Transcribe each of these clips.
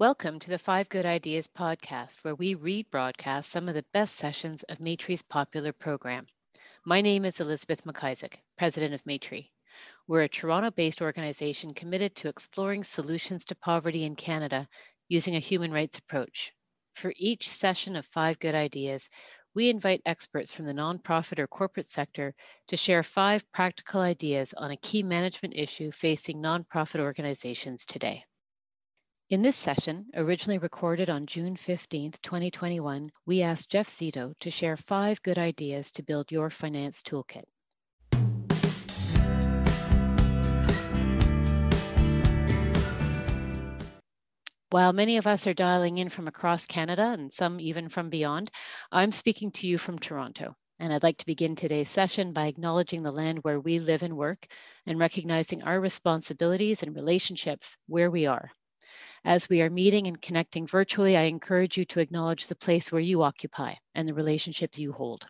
Welcome to the Five Good Ideas podcast, where we rebroadcast some of the best sessions of Maytree's popular program. My name is Elizabeth McIsaac, President of Maitre. We're a Toronto based organization committed to exploring solutions to poverty in Canada using a human rights approach. For each session of Five Good Ideas, we invite experts from the nonprofit or corporate sector to share five practical ideas on a key management issue facing nonprofit organizations today. In this session, originally recorded on June 15, 2021, we asked Jeff Zito to share five good ideas to build your finance toolkit. While many of us are dialing in from across Canada and some even from beyond, I'm speaking to you from Toronto. And I'd like to begin today's session by acknowledging the land where we live and work and recognizing our responsibilities and relationships where we are as we are meeting and connecting virtually, I encourage you to acknowledge the place where you occupy and the relationships you hold.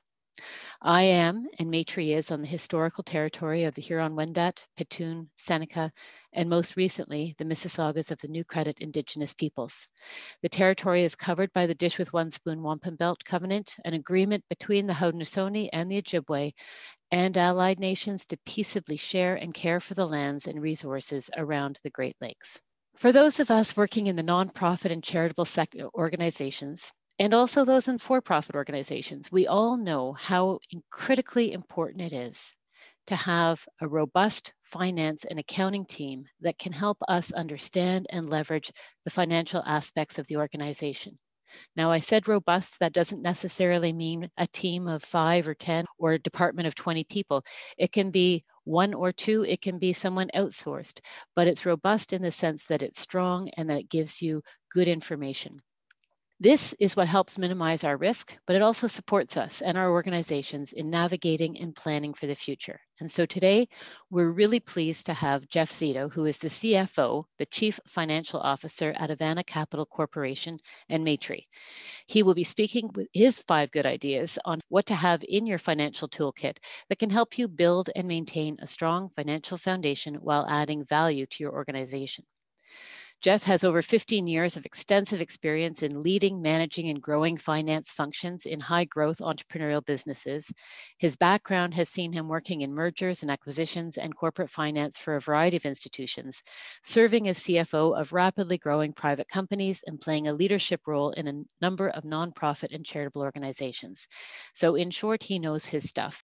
I am, and Maytree is, on the historical territory of the Huron-Wendat, Petun, Seneca, and most recently, the Mississaugas of the New Credit Indigenous peoples. The territory is covered by the Dish with One Spoon Wampum Belt Covenant, an agreement between the Haudenosaunee and the Ojibwe and allied nations to peaceably share and care for the lands and resources around the Great Lakes. For those of us working in the nonprofit and charitable sector organizations, and also those in for profit organizations, we all know how critically important it is to have a robust finance and accounting team that can help us understand and leverage the financial aspects of the organization. Now, I said robust, that doesn't necessarily mean a team of five or 10 or a department of 20 people. It can be one or two, it can be someone outsourced, but it's robust in the sense that it's strong and that it gives you good information. This is what helps minimize our risk, but it also supports us and our organizations in navigating and planning for the future. And so today, we're really pleased to have Jeff Zito, who is the CFO, the Chief Financial Officer at Avana Capital Corporation and Maytree. He will be speaking with his five good ideas on what to have in your financial toolkit that can help you build and maintain a strong financial foundation while adding value to your organization. Jeff has over 15 years of extensive experience in leading, managing, and growing finance functions in high growth entrepreneurial businesses. His background has seen him working in mergers and acquisitions and corporate finance for a variety of institutions, serving as CFO of rapidly growing private companies and playing a leadership role in a number of nonprofit and charitable organizations. So, in short, he knows his stuff.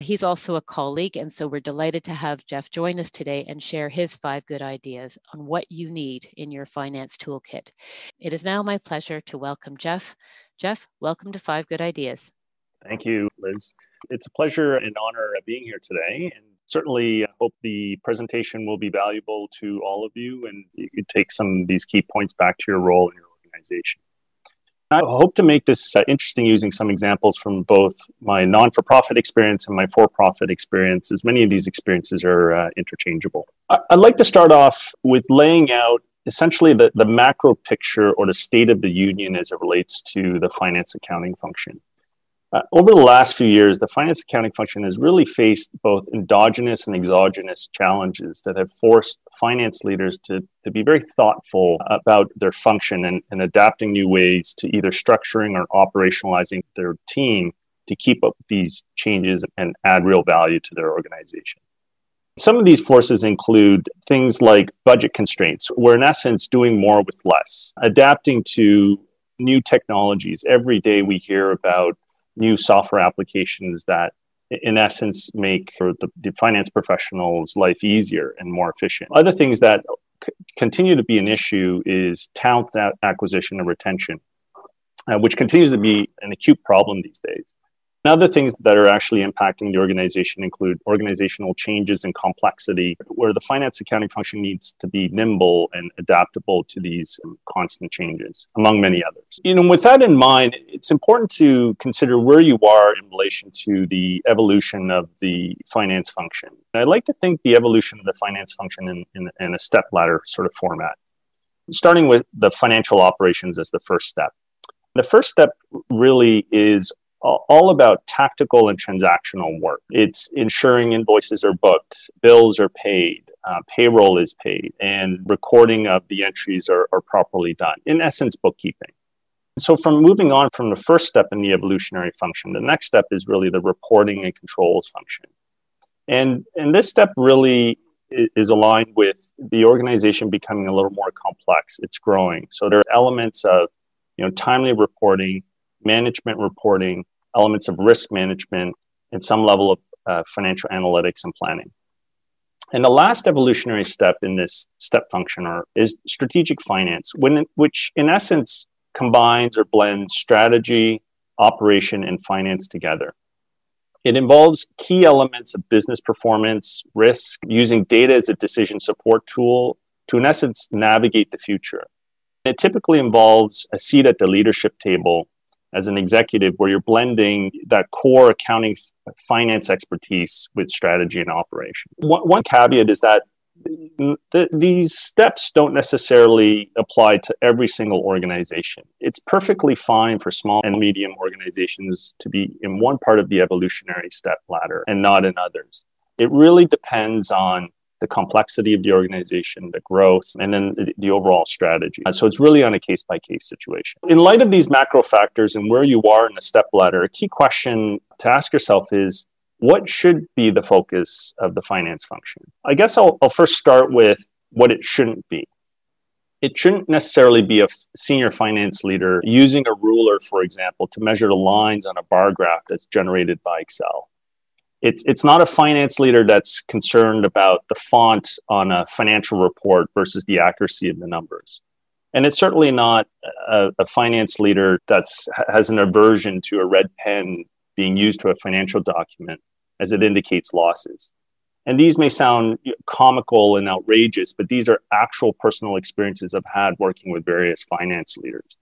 He's also a colleague, and so we're delighted to have Jeff join us today and share his five good ideas on what you need in your finance toolkit. It is now my pleasure to welcome Jeff. Jeff, welcome to Five Good Ideas. Thank you, Liz. It's a pleasure and honor being here today. And certainly, I hope the presentation will be valuable to all of you and you can take some of these key points back to your role in your organization. I hope to make this uh, interesting using some examples from both my non for profit experience and my for profit experience, as many of these experiences are uh, interchangeable. I'd like to start off with laying out essentially the, the macro picture or the state of the union as it relates to the finance accounting function. Uh, over the last few years, the finance accounting function has really faced both endogenous and exogenous challenges that have forced finance leaders to, to be very thoughtful about their function and, and adapting new ways to either structuring or operationalizing their team to keep up these changes and add real value to their organization. Some of these forces include things like budget constraints. We're in essence doing more with less, adapting to new technologies. Every day we hear about new software applications that in essence make the, the finance professionals life easier and more efficient. Other things that c- continue to be an issue is talent acquisition and retention uh, which continues to be an acute problem these days other things that are actually impacting the organization include organizational changes and complexity, where the finance accounting function needs to be nimble and adaptable to these constant changes, among many others. You know, with that in mind, it's important to consider where you are in relation to the evolution of the finance function. And I like to think the evolution of the finance function in, in, in a step ladder sort of format, starting with the financial operations as the first step. The first step really is all about tactical and transactional work. It's ensuring invoices are booked, bills are paid, uh, payroll is paid and recording of the entries are, are properly done. In essence, bookkeeping. So, from moving on from the first step in the evolutionary function, the next step is really the reporting and controls function. And, and this step really is aligned with the organization becoming a little more complex. It's growing. So, there are elements of you know, timely reporting, management reporting, elements of risk management, and some level of uh, financial analytics and planning. And the last evolutionary step in this step function are, is strategic finance, when, which in essence combines or blends strategy, operation, and finance together. It involves key elements of business performance, risk, using data as a decision support tool to, in essence, navigate the future. It typically involves a seat at the leadership table as an executive where you're blending that core accounting finance expertise with strategy and operation. One, one caveat is that th- these steps don't necessarily apply to every single organization. It's perfectly fine for small and medium organizations to be in one part of the evolutionary step ladder and not in others. It really depends on the complexity of the organization, the growth, and then the, overall strategy. So it's really on a case by case situation. In light of these macro factors and where you are in the step ladder, a key question to ask yourself is what should be the focus of the finance function? I guess I'll, I'll first start with what it shouldn't be. It shouldn't necessarily be a senior finance leader using a ruler, for example, to measure the lines on a bar graph that's generated by Excel it's it's not a finance leader that's concerned about the font on a financial report versus the accuracy of the numbers. And it's certainly not a, a finance leader that's has an aversion to a red pen being used to a financial document as it indicates losses. And these may sound comical and outrageous but these are actual personal experiences i've had working with various finance leaders.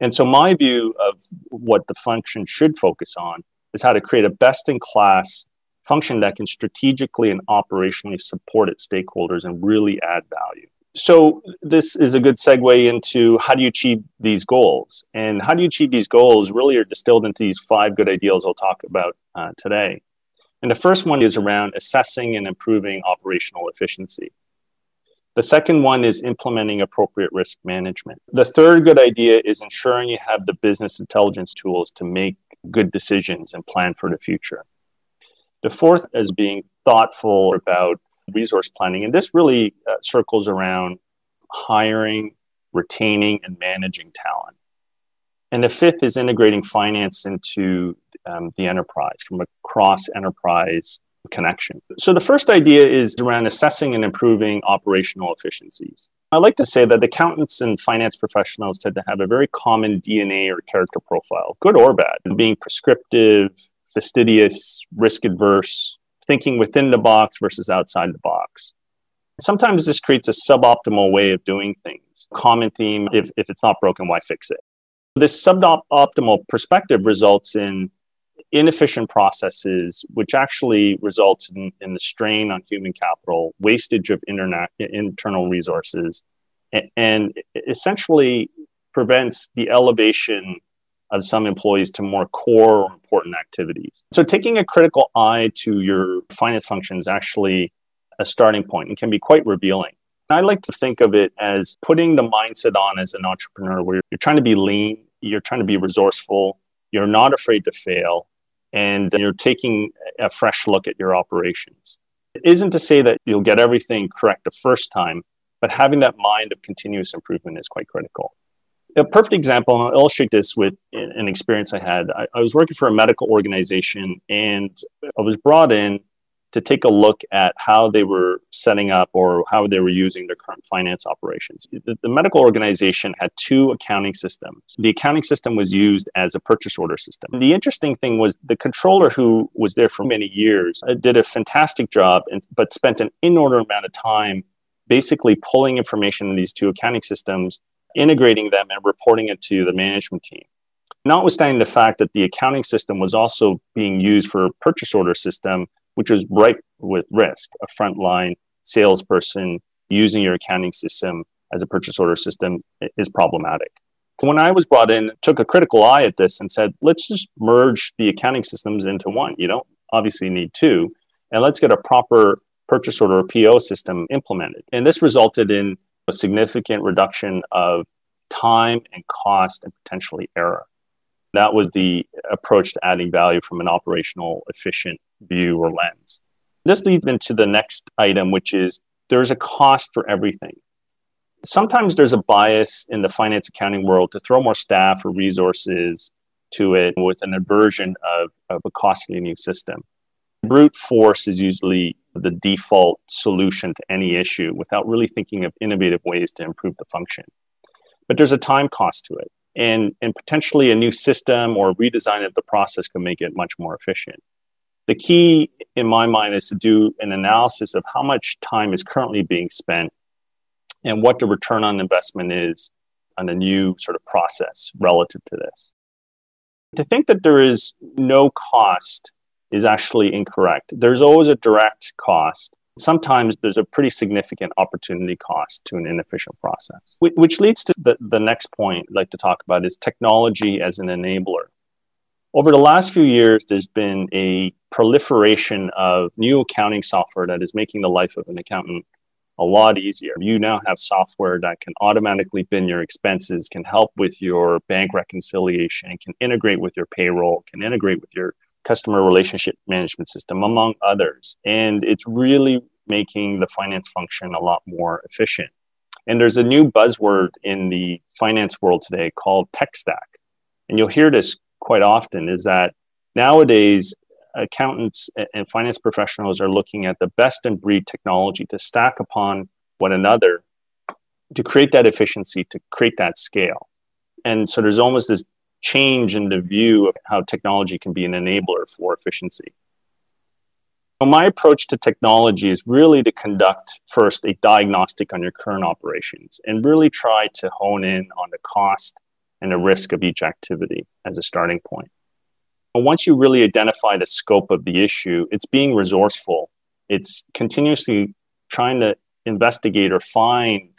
And so my view of what the function should focus on is how to create a best in class function that can strategically and operationally support its stakeholders and really add value. So, this is a good segue into how do you achieve these goals? And how do you achieve these goals really are distilled into these five good ideals I'll talk about uh, today. And the first one is around assessing and improving operational efficiency. The second one is implementing appropriate risk management. The third good idea is ensuring you have the business intelligence tools to make good decisions and plan for the future. The fourth is being thoughtful about resource planning. And this really uh, circles around hiring, retaining, and managing talent. And the fifth is integrating finance into um, the enterprise from a cross enterprise connection. So the first idea is around assessing and improving operational efficiencies. I like to say that accountants and finance professionals tend to have a very common DNA or character profile, good or bad, being prescriptive, fastidious, risk adverse, thinking within the box versus outside the box. Sometimes this creates a suboptimal way of doing things. Common theme if, if it's not broken, why fix it? This suboptimal perspective results in inefficient processes, which actually results in, in the strain on human capital, wastage of internet, internal resources, and, and essentially prevents the elevation of some employees to more core or important activities. So taking a critical eye to your finance function is actually a starting point and can be quite revealing. I like to think of it as putting the mindset on as an entrepreneur where you're trying to be lean, you're trying to be resourceful, you're not afraid to fail, and you're taking a fresh look at your operations. It isn't to say that you'll get everything correct the first time, but having that mind of continuous improvement is quite critical a perfect example, and I'll illustrate this with an experience I had. I, I, was working for a medical organization, and I was brought in to take a look at how they were setting up or how they were using their current finance operations. The, the medical organization had two accounting systems. The accounting system was used as a purchase order system. The interesting thing was the controller who was there for many years uh, did a fantastic job, and, but spent an inordinate amount of time basically pulling information in these two accounting systems integrating them and reporting it to the management team. Notwithstanding the fact that the accounting system was also being used for purchase order system, which was ripe with risk, a frontline salesperson using your accounting system as a purchase order system is problematic. When I was brought in, took a critical eye at this and said, let's just merge the accounting systems into one. You don't obviously need two. And let's get a proper purchase order or PO system implemented. And this resulted in a significant reduction of time and cost and potentially error. That was the approach to adding value from an operational efficient view or lens. This leads into the next item, which is there's a cost for everything. Sometimes there's a bias in the finance accounting world to throw more staff or resources to it with an aversion of, of a costly new system. Brute force is usually the default solution to any issue without really thinking of innovative ways to improve the function. But there's a time cost to it. And, and potentially a new system or redesign of the process can make it much more efficient. The key in my mind is to do an analysis of how much time is currently being spent and what the return on investment is on a new sort of process relative to this. To think that there is no cost is actually incorrect. There's always a direct cost. Sometimes there's a pretty significant opportunity cost to an inefficient process, which leads to the, the next point I'd like to talk about is technology as an enabler. Over the last few years, there's been a proliferation of new accounting software that is making the life of an accountant a lot easier. You now have software that can automatically bin your expenses, can help with your bank reconciliation, can integrate with your payroll, can integrate with your customer relationship management system, among others. And it's really making the finance function a lot more efficient. And there's a new buzzword in the finance world today called tech stack. And you'll hear this quite often is that nowadays accountants and finance professionals are looking at the best in breed technology to stack upon one another to create that efficiency, to create that scale. And so there's almost this change in the view of how technology can be an enabler for efficiency. So my approach to technology is really to conduct first a diagnostic on your current operations and really try to hone in on the cost and the risk of each activity as a starting point. Once you really identify the scope of the issue, it's being resourceful. It's continuously trying to investigate or find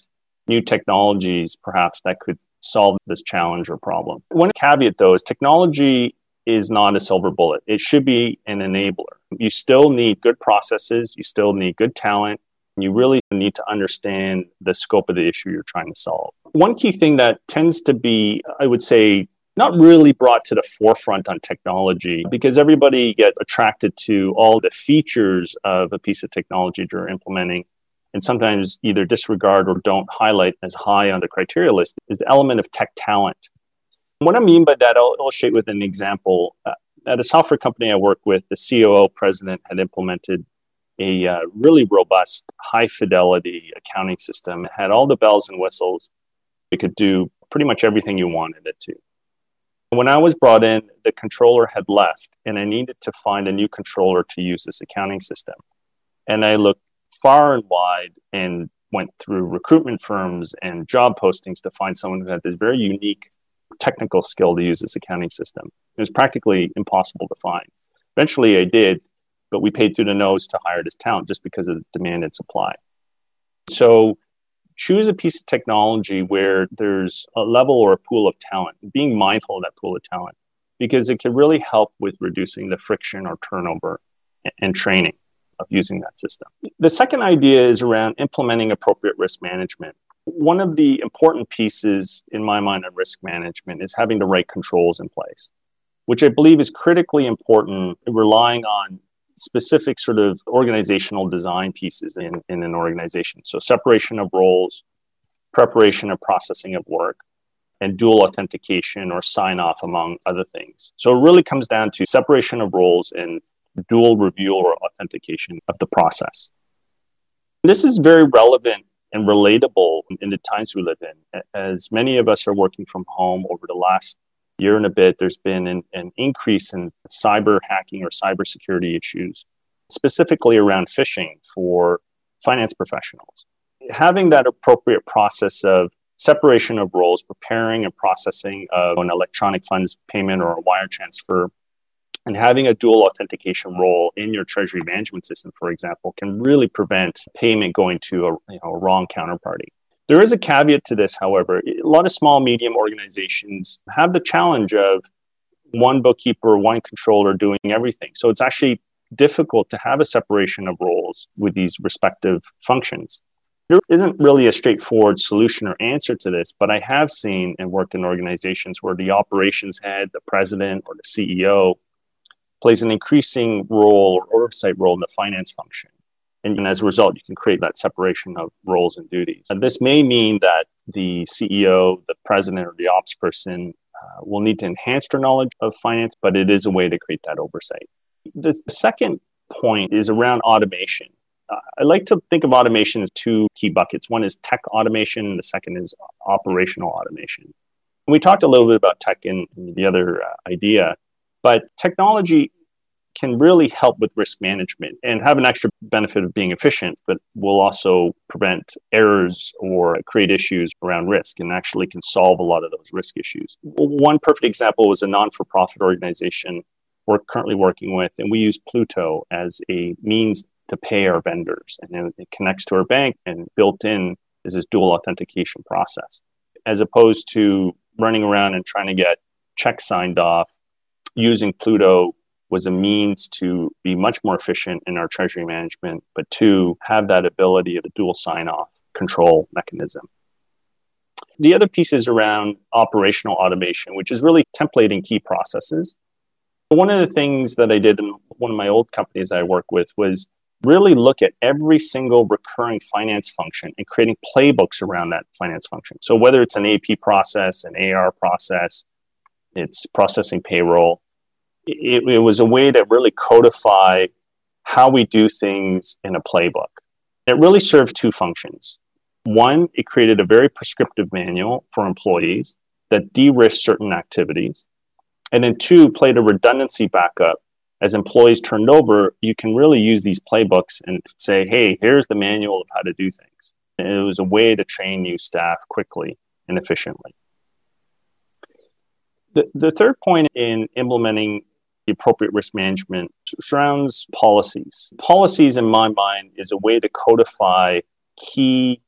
new technologies, perhaps, that could solve this challenge or problem. One caveat, though, is technology is not a silver bullet. It should be an enabler. You still need good processes, you still need good talent, you really need to understand the scope of the issue you're trying to solve. One key thing that tends to be, I would say, not really brought to the forefront on technology because everybody get attracted to all the features of a piece of technology you're implementing and sometimes either disregard or don't highlight as high on the criteria list is the element of tech talent. What I mean by that, I'll illustrate with an example. Uh, at a software company I work with, the COO president had implemented a uh, really robust, high fidelity accounting system. It had all the bells and whistles. It could do pretty much everything you wanted it to. When I was brought in, the controller had left, and I needed to find a new controller to use this accounting system. And I looked far and wide and went through recruitment firms and job postings to find someone who had this very unique technical skill to use this accounting system. It was practically impossible to find. Eventually, I did, but we paid through the nose to hire this talent just because of the demand and supply. So, choose a piece of technology where there's a level or a pool of talent, being mindful of that pool of talent, because it can really help with reducing the friction or turnover and training of using that system. The second idea is around implementing appropriate risk management. One of the important pieces in my mind of risk management is having the right controls in place, which I believe is critically important, relying on specific sort of organizational design pieces in, in an organization. So, separation of roles, preparation and processing of work, and dual authentication or sign off, among other things. So, it really comes down to separation of roles and dual review or authentication of the process. This is very relevant and relatable in the times we live in. As many of us are working from home over the last year and a bit, there's been an, an increase in cyber hacking or cybersecurity issues, specifically around phishing for finance professionals. Having that appropriate process of separation of roles, preparing and processing of an electronic funds payment or a wire transfer and having a dual authentication role in your treasury management system, for example, can really prevent payment going to a, you know, a wrong counterparty. There is a caveat to this, however. A lot of small, medium organizations have the challenge of one bookkeeper, one controller doing everything. So it's actually difficult to have a separation of roles with these respective functions. There isn't really a straightforward solution or answer to this, but I have seen and worked in organizations where the operations head, the president, or the CEO plays an increasing role or oversight role in the finance function. And, as a result, you can create that separation of roles and duties. And this may mean that the CEO, the president, or the ops person uh, will need to enhance their knowledge of finance, but it is a way to create that oversight. The second point is around automation. Uh, I like to think of automation as two key buckets. One is tech automation, and the second is operational automation. And we talked a little bit about tech in, in the other uh, idea, but technology can really help with risk management and have an extra benefit of being efficient, but will also prevent errors or create issues around risk and actually can solve a lot of those risk issues. One perfect example was a non for profit organization we're currently working with, and we use Plooto as a means to pay our vendors. And it connects to our bank and built in is this dual authentication process, as opposed to running around and trying to get checks signed off using Plooto was a means to be much more efficient in our treasury management, but to have that ability of a dual sign off control mechanism. The other piece is around operational automation, which is really templating key processes. One of the things that I did in one of my old companies I work with was really look at every single recurring finance function and creating playbooks around that finance function. So whether it's an AP process, an AR process, it's processing payroll, it, it was a way to really codify how we do things in a playbook. It really served two functions. One, it created a very prescriptive manual for employees that de risked certain activities. And then two, played a redundancy backup. As employees turned over, you can really use these playbooks and say, hey, here's the manual of how to do things. And it was a way to train new staff quickly and efficiently. The, the third point in implementing the appropriate risk management surrounds policies. Policies, in my mind, is a way to codify key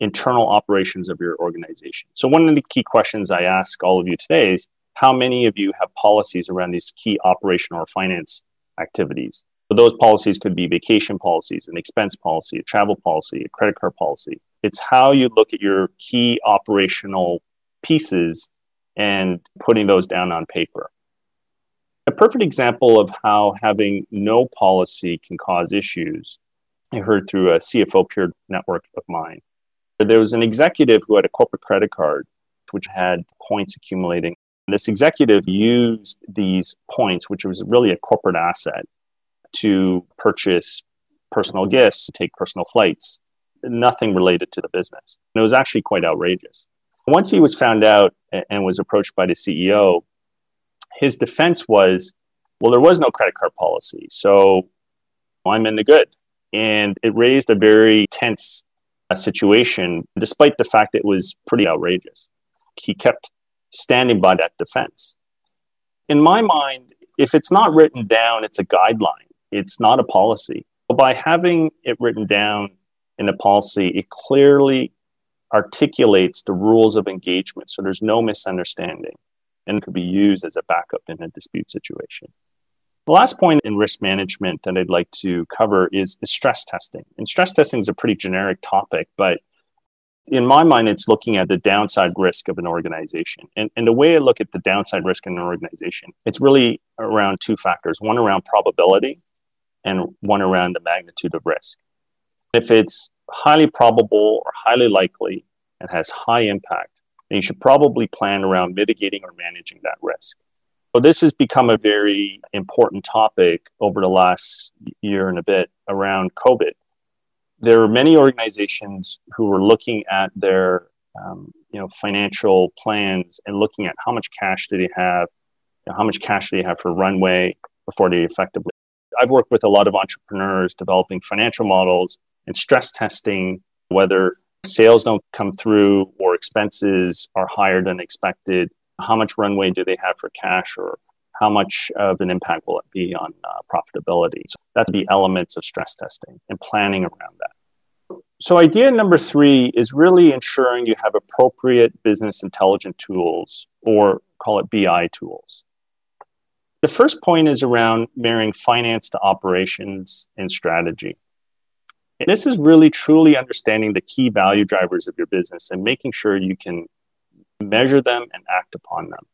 internal operations of your organization. So, one of the key questions I ask all of you today is how many of you have policies around these key operational or finance activities? Those policies could be vacation policies, an expense policy, a travel policy, a credit card policy. It's how you look at your key operational pieces and putting those down on paper a perfect example of how having no policy can cause issues. I heard through a CFO peer network of mine. There was an executive who had a corporate credit card which had points accumulating. This executive used these points, which was really a corporate asset, to purchase personal gifts, take personal flights, nothing related to the business. And it was actually quite outrageous. Once he was found out and was approached by the CEO, his defense was, well, there was no credit card policy. So I'm in the good. And it raised a very tense uh, situation, despite the fact it was pretty outrageous. He kept standing by that defense. In my mind, if it's not written down, it's a guideline, it's not a policy. But by having it written down in a policy, it clearly articulates the rules of engagement. So there's no misunderstanding and could be used as a backup in a dispute situation. The last point in risk management that I'd like to cover is, is stress testing. And stress testing is a pretty generic topic, but in my mind, it's looking at the downside risk of an organization. And, and the way I look at the downside risk in an organization, it's really around two factors one around probability and one around the magnitude of risk. If it's highly probable or highly likely and has high impact, then you should probably plan around mitigating or managing that risk. So this has become a very important topic over the last year and a bit around COVID. There are many organizations who are looking at their um, you know financial plans and looking at how much cash do they have, you know, how much cash do they have for runway before they effectively. I've worked with a lot of entrepreneurs developing financial models and stress testing whether sales don't come through or expenses are higher than expected, how much runway do they have for cash or how much of an impact will it be on uh, profitability? So that's the elements of stress testing and planning around that. So, idea number three is really ensuring you have appropriate business intelligence tools or call it BI tools. The first point is around marrying finance to operations and strategy. And this is really truly understanding the key value drivers of your business and making sure you can measure them and act upon them.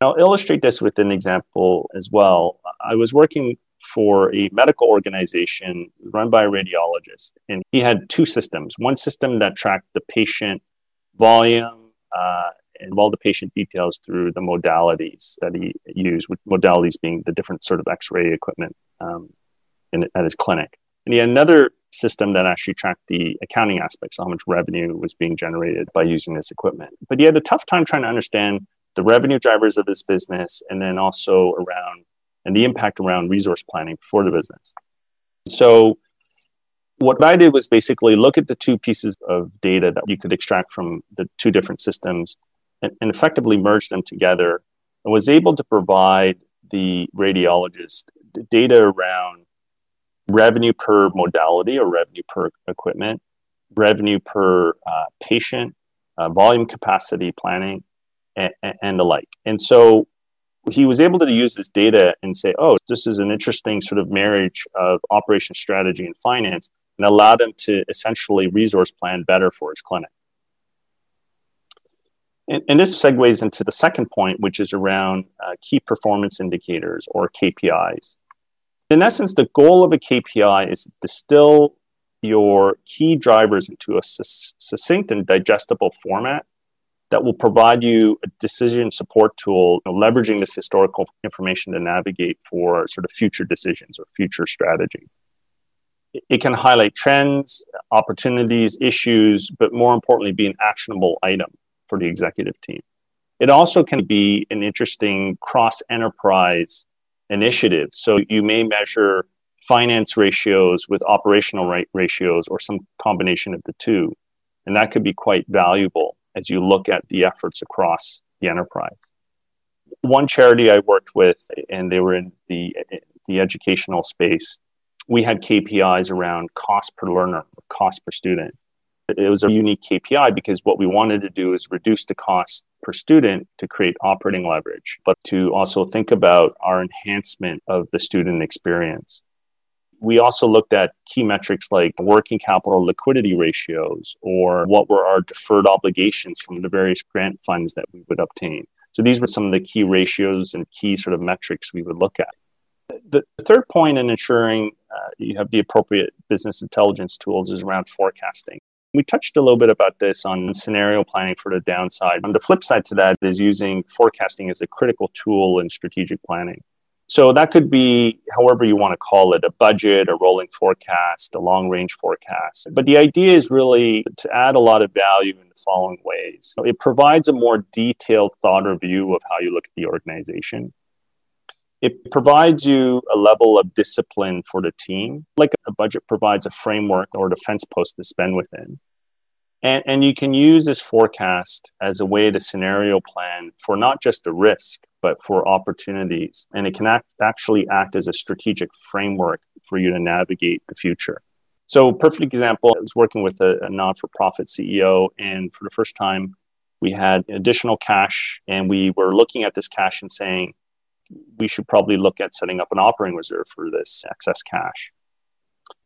I'll illustrate this with an example as well. I was working for a medical organization run by a radiologist, and he had two systems. One system that tracked the patient volume uh, and all the patient details through the modalities that he used, with modalities being the different sort of X-ray equipment um, in, at his clinic. And he had another system that actually tracked the accounting aspects, so how much revenue was being generated by using this equipment. But he had a tough time trying to understand the revenue drivers of his business and then also around and the impact around resource planning for the business. So what I did was basically look at the two pieces of data that you could extract from the two different systems and, and effectively merge them together and was able to provide the radiologist data around revenue per modality or revenue per equipment, revenue per uh, patient, uh, volume capacity planning, and, and, the like. And so he was able to use this data and say, oh, this is an interesting sort of marriage of operation strategy and finance, and allowed him to essentially resource plan better for his clinic. And, and this segues into the second point, which is around uh, key performance indicators or KPIs in essence, the goal of a KPI is to distill your key drivers into a succinct and digestible format that will provide you a decision support tool, you know, leveraging this historical information to navigate for sort of future decisions or future strategy. It can highlight trends, opportunities, issues, but more importantly, be an actionable item for the executive team. It also can be an interesting cross enterprise initiative. So you may measure finance ratios with operational rate ratios or some combination of the two. And that could be quite valuable as you look at the efforts across the enterprise. One charity I worked with, and they were in the, the educational space, we had KPIs around cost per learner, cost per student it was a unique KPI because what we wanted to do is reduce the cost per student to create operating leverage, but to also think about our enhancement of the student experience. We also looked at key metrics like working capital liquidity ratios or what were our deferred obligations from the various grant funds that we would obtain. So these were some of the key ratios and key sort of metrics we would look at. The third point in ensuring uh, you have the appropriate business intelligence tools is around forecasting. We touched a little bit about this on scenario planning for the downside. On the flip side to that is using forecasting as a critical tool in strategic planning. So that could be however you want to call it a budget, a rolling forecast, a long range forecast. But the idea is really to add a lot of value in the following ways. So it provides a more detailed thought or view of how you look at the organization it provides you a level of discipline for the team like a budget provides a framework or defense post to spend within. And, and you can use this forecast as a way to scenario plan for not just the risk but for opportunities. And it can act, actually act as a strategic framework for you to navigate the future. So perfect example i was working with a, a not-for-profit ceo and for the first time we had additional cash and we were looking at this cash and saying we should probably look at setting up an operating reserve for this excess cash.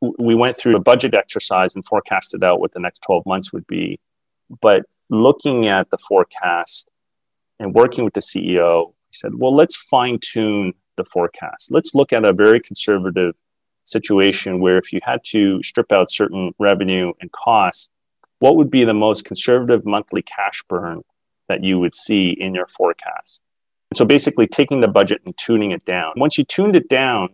We went through a budget exercise and forecasted out what the next 12 months would be. But looking at the forecast and working with the CEO, he said, well, let's fine tune the forecast. Let's look at a very conservative situation where if you had to strip out certain revenue and costs, what would be the most conservative monthly cash burn that you would see in your forecast? So basically taking the budget and tuning it down. Once you tuned it down,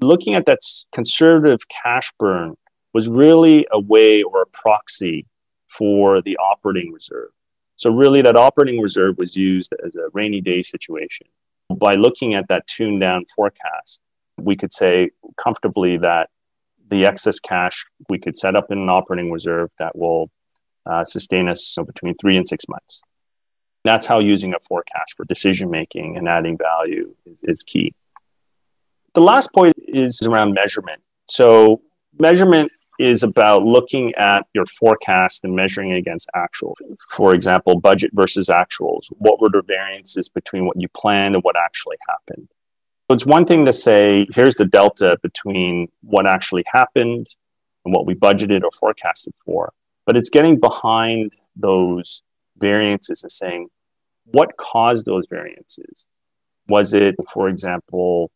looking at that conservative cash burn was really a way or a proxy for the operating reserve. So really that operating reserve was used as a rainy day situation. By looking at that tuned down forecast, we could say comfortably that the excess cash we could set up in an operating reserve that will uh, sustain us between three and six months. That's how using a forecast for decision making and adding value is, is key. The last point is around measurement. So, measurement is about looking at your forecast and measuring against actual. For example, budget versus actuals. What were the variances between what you planned and what actually happened? So it's one thing to say, here's the delta between what actually happened and what we budgeted or forecasted for. But it's getting behind those variances and saying, what caused those variances? Was it, for example,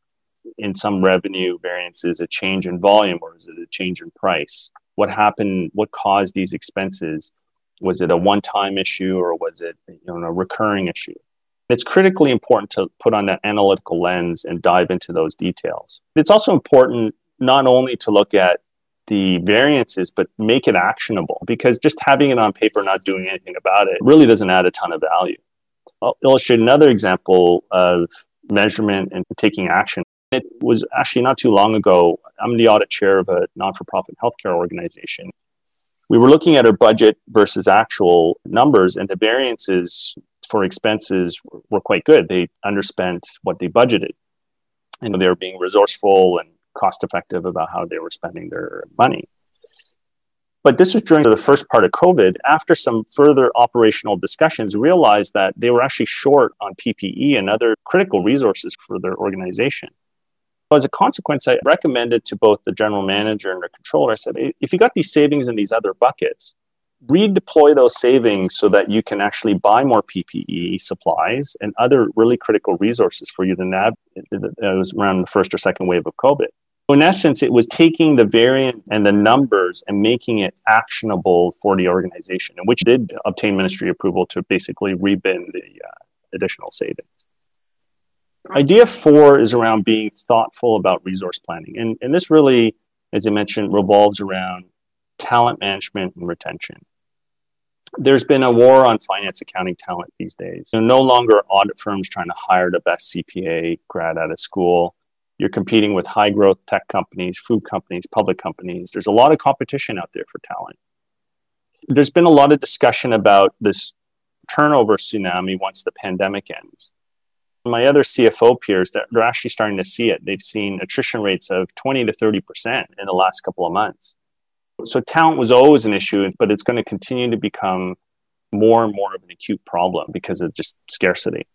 in some revenue variances, a change in volume or is it a change in price? What happened? What caused these expenses? Was it a one time issue or was it you know, a recurring issue? It's critically important to put on that analytical lens and dive into those details. It's also important not only to look at the variances, but make it actionable because just having it on paper, not doing anything about it, really doesn't add a ton of value. I'll illustrate another example of measurement and taking action. It was actually not too long ago. I'm the audit chair of a non for profit healthcare organization. We were looking at our budget versus actual numbers, and the variances for expenses were quite good. They underspent what they budgeted. And they were being resourceful and cost effective about how they were spending their money. But this was during the first part of COVID. After some further operational discussions, realized that they were actually short on PPE and other critical resources for their organization. As a consequence, I recommended to both the general manager and the controller, I said, if you got these savings in these other buckets, redeploy those savings so that you can actually buy more PPE supplies and other really critical resources for you to navigate. It was around the first or second wave of COVID. In essence, it was taking the variant and the numbers and making it actionable for the organization, and which did obtain ministry approval to basically rebin the uh, additional savings. Idea four is around being thoughtful about resource planning. And, and this really, as I mentioned, revolves around talent management and retention. There's been a war on finance accounting talent these days. So no longer audit firms trying to hire the best CPA grad out of school. You're competing with high growth tech companies, food companies, public companies. There's a lot of competition out there for talent. There's been a lot of discussion about this turnover tsunami once the pandemic ends. My other CFO peers, that they're actually starting to see it. They've seen attrition rates of 20 to 30% in the last couple of months. So talent was always an issue, but it's going to continue to become more and more of an acute problem because of just scarcity.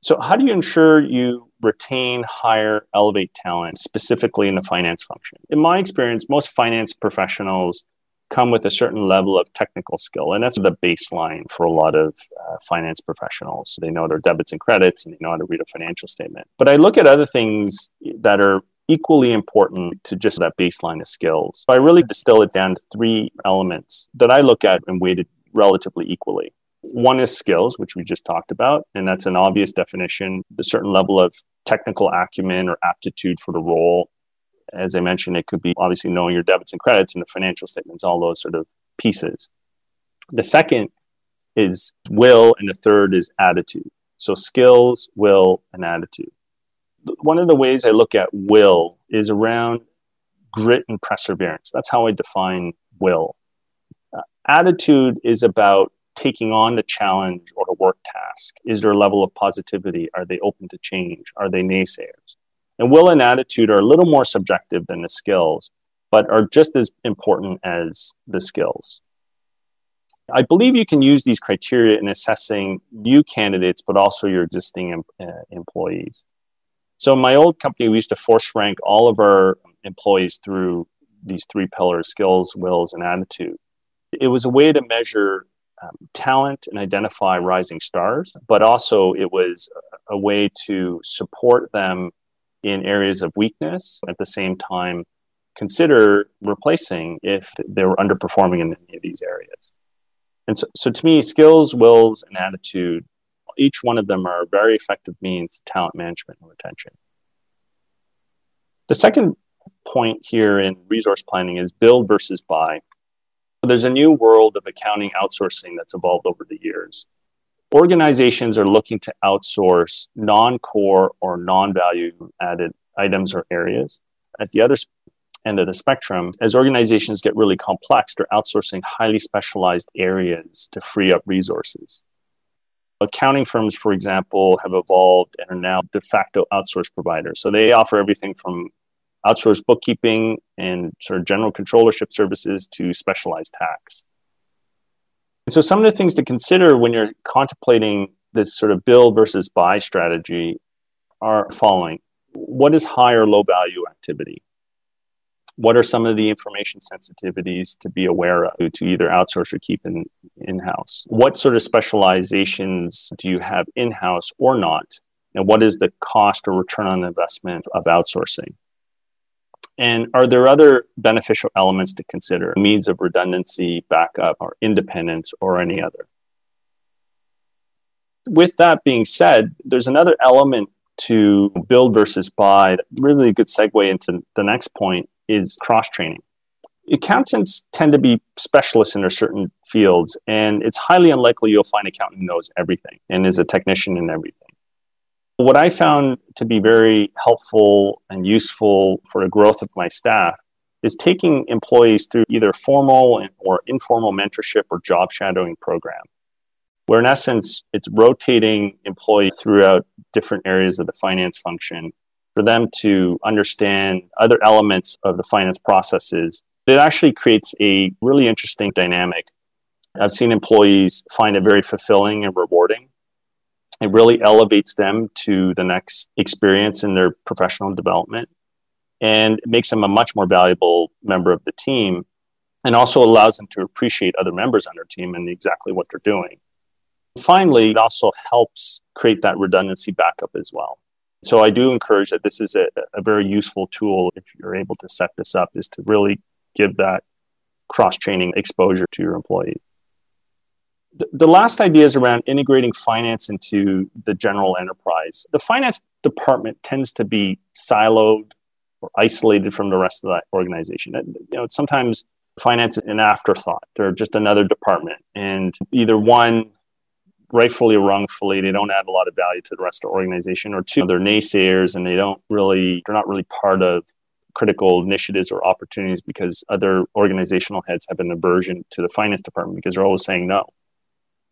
So, how do you ensure you retain, hire, elevate talent, specifically in the finance function? In my experience, most finance professionals come with a certain level of technical skill, and that's the baseline for a lot of uh, finance professionals. So they know their debits and credits, and they know how to read a financial statement. But I look at other things that are equally important to just that baseline of skills. I really distill it down to three elements that I look at and weighted relatively equally. One is skills, which we just talked about, and that's an obvious definition, a certain level of technical acumen or aptitude for the role. As I mentioned, it could be obviously knowing your debits and credits and the financial statements, all those sort of pieces. The second is will, and the third is attitude. So skills, will, and attitude one of the ways I look at will is around grit and perseverance. That's how I define will. Uh, attitude is about taking on the challenge or the work task. Is there a level of positivity? Are they open to change? Are they naysayers? And will and attitude are a little more subjective than the skills, but are just as important as the skills. I believe you can use these criteria in assessing new candidates, but also your existing em- uh, employees. So in my old company, we used to force rank all of our employees through these three pillars: skills, wills, and attitude. It was a way to measure um, talent and identify rising stars, but also it was a way to support them in areas of weakness. At the same time, consider replacing if they were underperforming in any of these areas. And so, so to me, skills, wills, and attitude each one of them are very effective means to talent management and retention. The second point here in resource planning is build versus buy. There's a new world of accounting outsourcing that's evolved over the years. Organizations are looking to outsource non core or non value added items or areas. At the other end of the spectrum, as organizations get really complex, they're outsourcing highly specialized areas to free up resources. Accounting firms, for example, have evolved and are now de facto outsource providers. So they offer everything from outsourced bookkeeping and sort of general controllership services to specialized tax. And so, some of the things to consider when you're contemplating this sort of build versus buy strategy are following What is high or low value activity? What are some of the information sensitivities to be aware of to either outsource or keep in, in house? What sort of specializations do you have in house or not? And what is the cost or return on investment of outsourcing? And are there other beneficial elements to consider, means of redundancy, backup, or independence, or any other? With that being said, there's another element to build versus buy. Really a good segue into the next point is cross training. Accountants tend to be specialists in their certain fields, and it's highly unlikely you'll find an accountant who knows everything and is a technician in everything. What I found to be very helpful and useful for the growth of my staff is taking employees through either formal or informal mentorship or job shadowing program, where in essence it's rotating employees throughout different areas of the finance function for them to understand other elements of the finance processes. It actually creates a really interesting dynamic. I've seen employees find it very fulfilling and rewarding it really elevates them to the next experience in their professional development and makes them a much more valuable member of the team and also allows them to appreciate other members on their team and exactly what they're doing. Finally, it also helps create that redundancy backup as well. So I do encourage that this is a, a very useful tool if you're able to set this up is to really give that cross training exposure to your employees the last idea is around integrating finance into the general enterprise. The finance department tends to be siloed or isolated from the rest of the organization. You know, sometimes finance is an afterthought. They're just another department, and either one, rightfully or wrongfully, they don't add a lot of value to the rest of the organization, or two, they're naysayers and they don't really, they're not really part of critical initiatives or opportunities because other organizational heads have an aversion to the finance department because they're always saying no.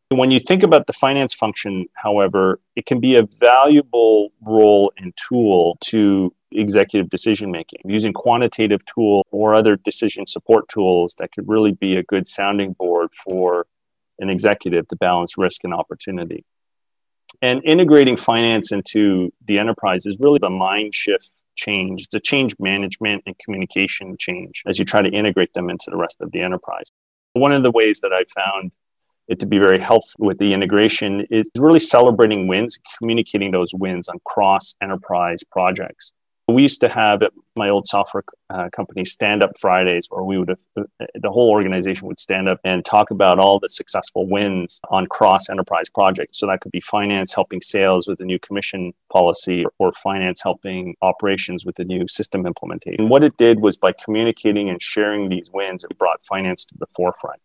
When you think about the finance function, however, it can be a valuable role and tool to executive decision making using quantitative tool or other decision support tools that could really be a good sounding board for an executive to balance risk and opportunity. And integrating finance into the enterprise is really the mind shift change, the change management and communication change as you try to integrate them into the rest of the enterprise. One of the ways that I found it to be very helpful with the integration is really celebrating wins, communicating those wins on cross enterprise projects. We used to have at my old software uh, company stand up Fridays, where we would have, the whole organization would stand up and talk about all the successful wins on cross enterprise projects. So that could be finance helping sales with a new commission policy, or finance helping operations with a new system implementation. What it did was by communicating and sharing these wins, it brought finance to the forefront.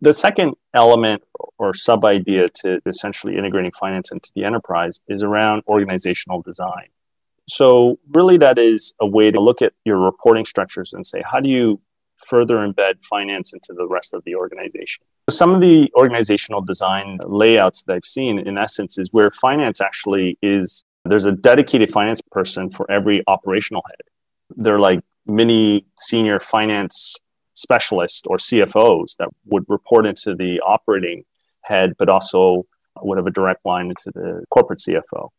The second element or sub idea to essentially integrating finance into the enterprise is around organizational design. So, really, that is a way to look at your reporting structures and say, how do you further embed finance into the rest of the organization? Some of the organizational design layouts that I've seen, in essence, is where finance actually is there's a dedicated finance person for every operational head. They're like mini senior finance specialists or CFOs that would report into the operating head, but also would have a direct line into the corporate CFO.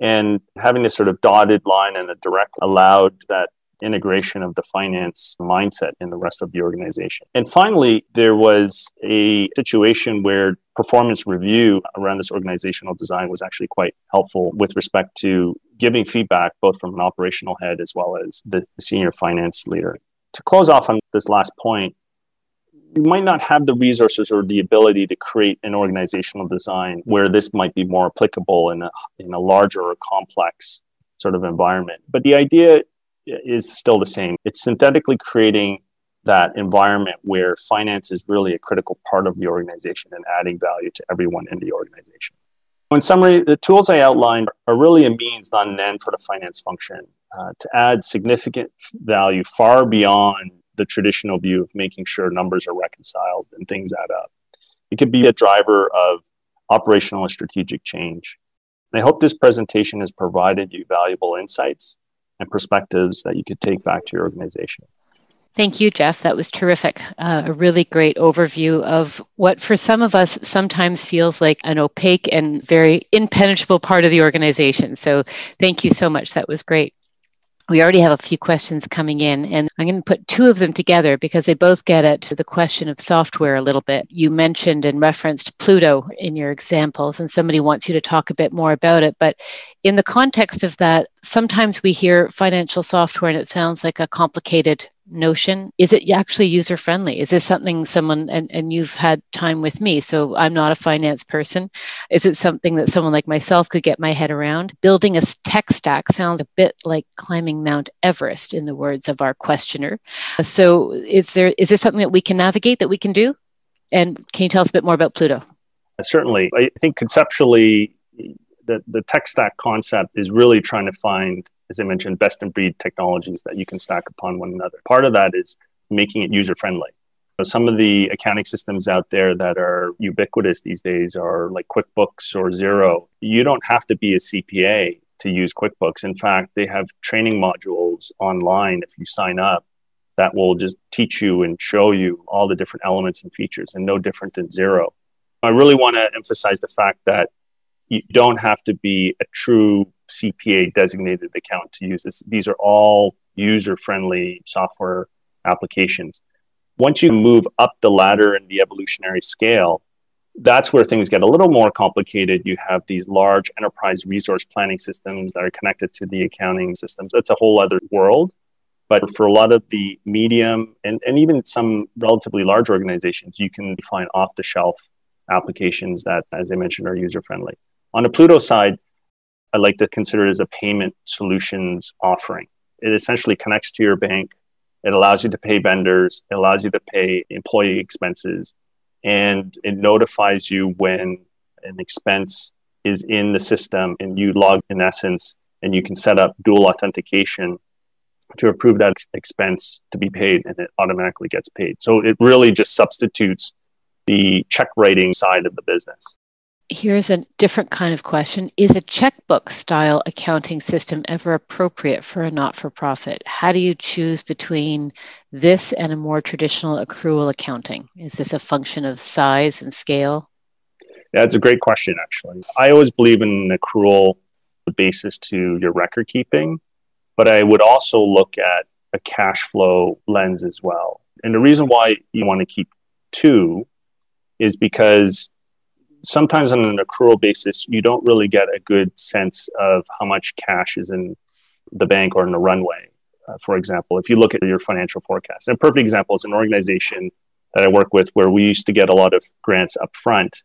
And having this sort of dotted line and a direct allowed that integration of the finance mindset in the rest of the organization. And finally, there was a situation where performance review around this organizational design was actually quite helpful with respect to giving feedback both from an operational head as well as the senior finance leader to close off on this last point, you might not have the resources or the ability to create an organizational design where this might be more applicable in a, in a larger or complex sort of environment. But the idea is still the same. It's synthetically creating that environment where finance is really a critical part of the organization and adding value to everyone in the organization. In summary, the tools I outlined are really a means, not an end for the finance function uh, to add significant value far beyond the traditional view of making sure numbers are reconciled and things add up. It could be a driver of operational and strategic change. And I hope this presentation has provided you valuable insights and perspectives that you could take back to your organization. Thank you, Jeff. That was terrific. Uh, a really great overview of what, for some of us, sometimes feels like an opaque and very impenetrable part of the organization. So, thank you so much. That was great. We already have a few questions coming in, and I'm going to put two of them together because they both get at the question of software a little bit. You mentioned and referenced Plooto in your examples, and somebody wants you to talk a bit more about it. But in the context of that, sometimes we hear financial software and it sounds like a complicated notion is it actually user friendly is this something someone and, and you've had time with me so i'm not a finance person. Is it something that someone like myself could get my head around? Building a tech stack sounds a bit like climbing mount everest in the words of our questioner. So is there is this something that we can navigate that we can do? And can you tell us a bit more about Plooto? Uh, certainly. I think conceptually the, the tech stack concept is really trying to find as I mentioned, best in breed technologies that you can stack upon one another. Part of that is making it user friendly. So some of the accounting systems out there that are ubiquitous these days are like QuickBooks or Xero. You don't have to be a CPA to use QuickBooks. In fact, they have training modules online if you sign up that will just teach you and show you all the different elements and features and no different than Xero. I really want to emphasize the fact that you don't have to be a true CPA designated account to use this. These are all user friendly software applications. Once you move up the ladder in the evolutionary scale, that's where things get a little more complicated. You have these large enterprise resource planning systems that are connected to the accounting systems. That's a whole other world. But for a lot of the medium and, and even some relatively large organizations, you can find off the shelf applications that, as I mentioned, are user friendly. On the Plooto side, I like to consider it as a payment solutions offering. It essentially connects to your bank. It allows you to pay vendors. It allows you to pay employee expenses, and it notifies you when an expense is in the system, and you log in essence, and you can set up dual authentication to approve that expense to be paid, and it automatically gets paid. So it really just substitutes the check writing side of the business. Here's a different kind of question. Is a checkbook style accounting system ever appropriate for a not for profit? How do you choose between this and a more traditional accrual accounting? Is this a function of size and scale? Yeah, it's a great question, actually. I always believe in an accrual basis to your record keeping, but I would also look at a cash flow lens as well. And the reason why you want to keep two is because sometimes on an accrual basis, you don't really get a good sense of how much cash is in the bank or in the runway. Uh, for example, if you look at your financial forecast, and a perfect example is an organization that I work with where we used to get a lot of grants up front,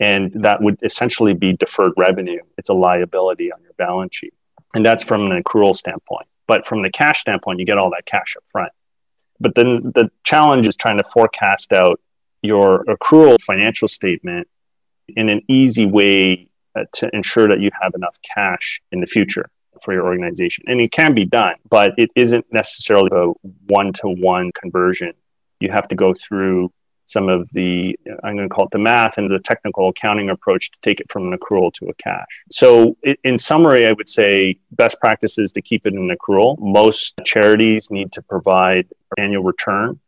and that would essentially be deferred revenue. It's a liability on your balance sheet. And that's from an accrual standpoint. But from the cash standpoint, you get all that cash up front. But then the challenge is trying to forecast out your accrual financial statement in an easy way uh, to ensure that you have enough cash in the future for your organization. And it can be done, but it isn't necessarily a one to one conversion. You have to go through some of the, I'm going to call it the math and the technical accounting approach to take it from an accrual to a cash. So, in summary, I would say best practices to keep it in accrual. Most charities need to provide annual return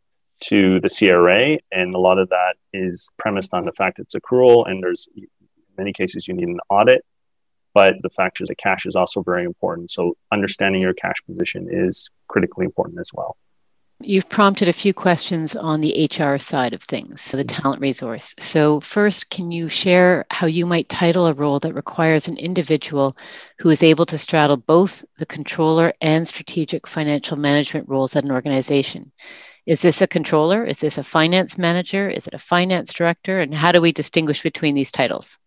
to the CRA, and a lot of that is premised on the fact it's accrual, and there's in many cases you need an audit. But the fact is that cash is also very important. So understanding your cash position is critically important as well. You've prompted a few questions on the HR side of things, so the mm-hmm. talent resource. So, first, can you share how you might title a role that requires an individual who is able to straddle both the controller and strategic financial management roles at an organization? Is this a controller? Is this a finance manager? Is it a finance director? And how do we distinguish between these titles?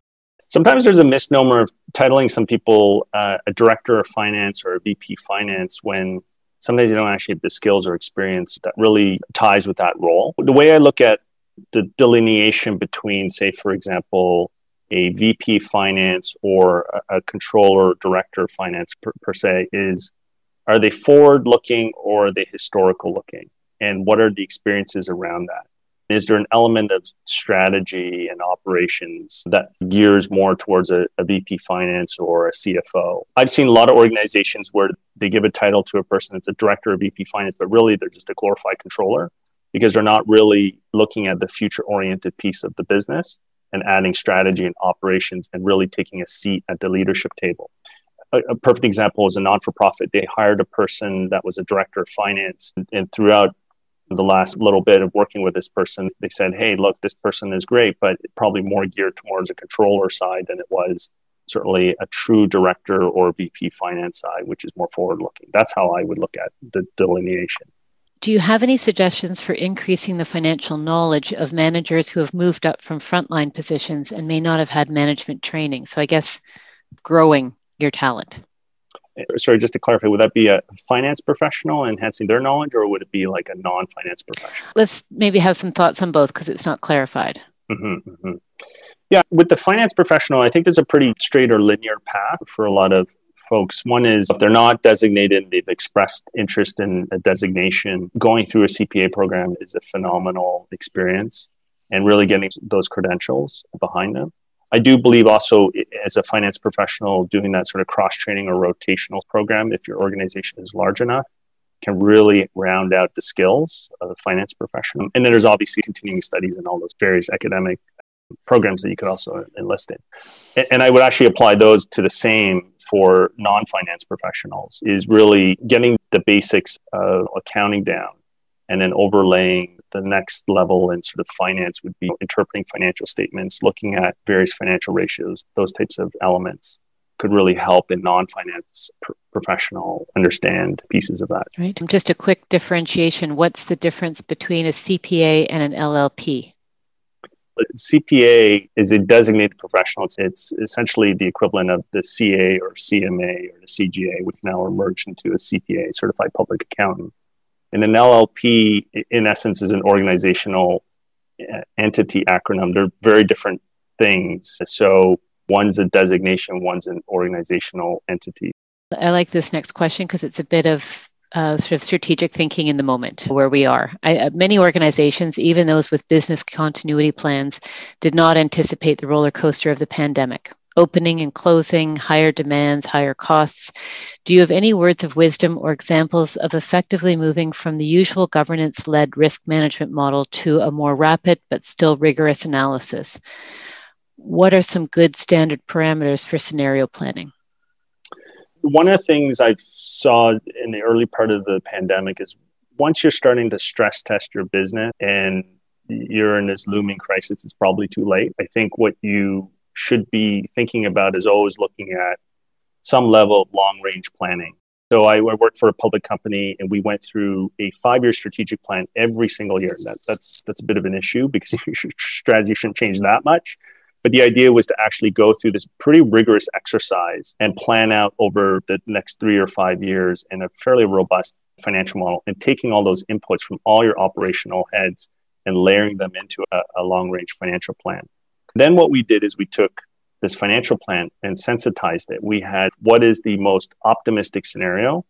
Sometimes there's a misnomer of titling some people uh, a director of finance or a VP finance when sometimes you don't actually have the skills or experience that really ties with that role. The way I look at the delineation between, say, for example, a VP finance or a, a controller director of finance per, per se is are they forward looking or are they historical looking? And what are the experiences around that Is there an element of strategy and operations that gears more towards a, a, VP finance or a CFO? I've seen a lot of organizations where they give a title to a person that's a director of VP finance, but really they're just a glorified controller because they're not really looking at the future oriented piece of the business and adding strategy and operations and really taking a seat at the leadership table. A, perfect example is a non for profit. They hired a person that was a director of finance, and throughout the last little bit of working with this person, they said, Hey, look, this person is great, but probably more geared towards a controller side than it was certainly a true director or VP finance side, which is more forward looking. That's how I would look at the delineation. Do you have any suggestions for increasing the financial knowledge of managers who have moved up from frontline positions and may not have had management training? So, I guess growing your talent. Sorry, just to clarify, would that be a finance professional enhancing their knowledge, or would it be like a non finance professional? Let's maybe have some thoughts on both because it's not clarified. Mm-hmm, mm-hmm. Yeah, with the finance professional, I think there's a pretty straight or linear path for a lot of folks. One is if they're not designated, they've expressed interest in a designation, going through a CPA program is a phenomenal experience and really getting those credentials behind them. I do believe also as a finance professional, doing that sort of cross training or rotational program, if your organization is large enough, can really round out the skills of a finance professional. And then there's obviously continuing studies and all those various academic programs that you could also enlist in. And I would actually apply those to the same for non-finance professionals is really getting the basics of accounting down and then overlaying the next level in sort of finance would be interpreting financial statements, looking at various financial ratios, those types of elements could really help a non-finance pr- professional understand pieces of that. Right. Just a quick differentiation. What's the difference between a CPA and an LLP? CPA is a designated professional. It's, it's, essentially the equivalent of the CA or CMA or the CGA, which now are merged into a CPA, Certified Public Accountant. And an LLP, in essence, is an organizational uh, entity acronym. They're very different things. So one's a designation, one's an organizational entity. I like this next question because it's a bit of uh, sort of strategic thinking in the moment where we are. I, uh, many organizations, even those with business continuity plans, did not anticipate the roller coaster of the pandemic opening and closing, higher demands, higher costs. Do you have any words of wisdom or examples of effectively moving from the usual governance led risk management model to a more rapid but still rigorous analysis? What are some good standard parameters for scenario planning? One of the things I saw in the early part of the pandemic is once you're starting to stress test your business and you're in this looming crisis, it's probably too late. I think what you should be thinking about is always looking at some level of long range planning. So I, I worked for a public company and we went through a five year strategic plan every single year. That, that's, that's a bit of an issue because your strategy shouldn't change that much. But the idea was to actually go through this pretty rigorous exercise and plan out over the next three or five years in a fairly robust financial model and taking all those inputs from all your operational heads and layering them into a, a long range financial plan. Then what we did is we took this financial plan and sensitized it. We had what is the most optimistic scenario,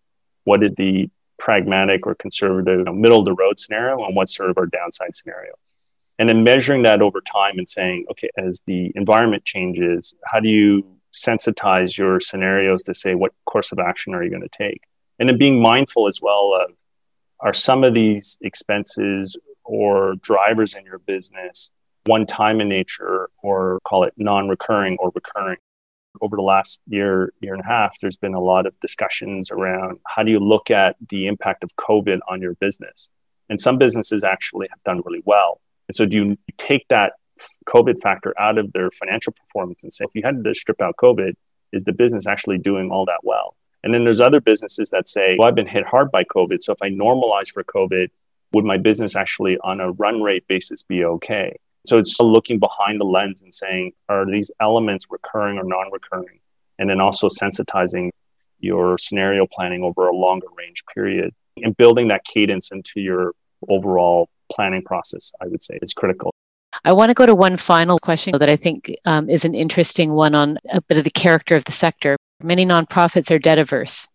what is the pragmatic or conservative, you know, middle of the road scenario, and what's sort of our downside scenario. And then measuring that over time and saying, okay, as the environment changes, how do you sensitize your scenarios to say what course of action are you going to take? And then being mindful as well of are some of these expenses or drivers in your business one time in nature or call it non recurring or recurring. Over the last year, year and a half, there's been a lot of discussions around how do you look at the impact of COVID on your business? And some businesses actually have done really well. And so, do you take that COVID factor out of their financial performance and say, if you had to strip out COVID, is the business actually doing all that well? And then there's other businesses that say, well, I've been hit hard by COVID. So if I normalize for COVID, would my business actually on a run rate basis be okay? So it's looking behind the lens and saying, are these elements recurring or non recurring? And then also sensitizing your scenario planning over a longer range period and building that cadence into your overall planning process, I would say is critical. I want to go to one final question that I think um, is an interesting one on a bit of the character of the sector. Many nonprofits are debt averse.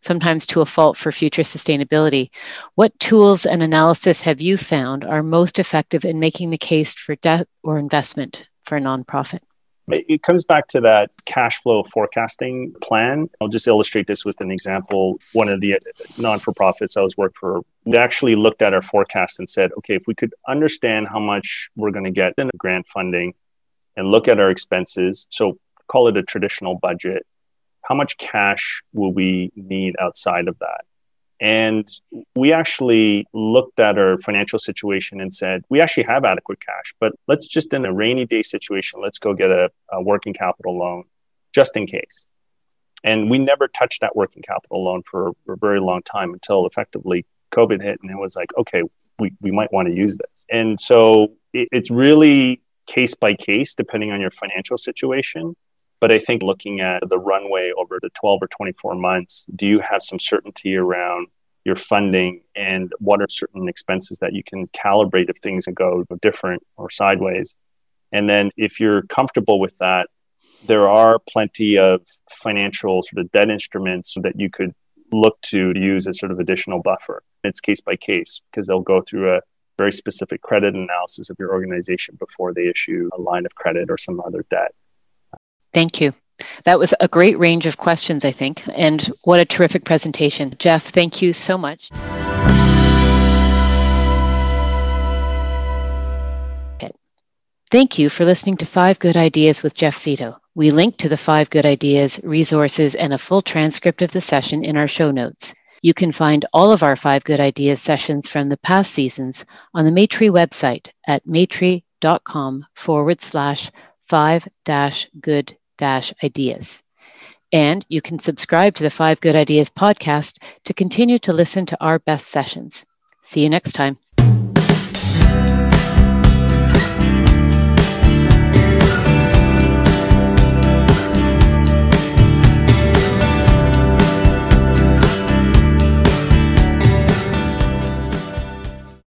Sometimes to a fault for future sustainability. What tools and analysis have you found are most effective in making the case for debt or investment for a nonprofit? It comes back to that cash flow forecasting plan. I'll just illustrate this with an example. One of the non for profits I was worked for, we actually looked at our forecast and said, okay, if we could understand how much we're going to get in grant funding and look at our expenses, so call it a traditional budget, how much cash will we need outside of that? And we actually looked at our financial situation and said, we actually have adequate cash, but let's just in a rainy day situation, let's go get a, a working capital loan just in case. And we never touched that working capital loan for, a very long time until effectively COVID hit. And it was like, okay, we, we might want to use this. And so it, it's really case by case, depending on your financial situation. But I think looking at the runway over the 12 or 24 months, do you have some certainty around your funding and what are certain expenses that you can calibrate if things go different or sideways? And then if you're comfortable with that, there are plenty of financial sort of debt instruments that you could look to, to use as sort of additional buffer. It's case by case because they'll go through a very specific credit analysis of your organization before they issue a line of credit or some other debt. Thank you. That was a great range of questions, I think, and what a terrific presentation. Jeff, thank you so much. Thank you for listening to Five Good Ideas with Jeff Zito. We link to the Five Good Ideas resources and a full transcript of the session in our show notes. You can find all of our Five Good Ideas sessions from the past seasons on the Maytree website at maytree.com forward slash five dash good ideas. And you can subscribe to the Five Good Ideas podcast to continue to listen to our best sessions. See you next time.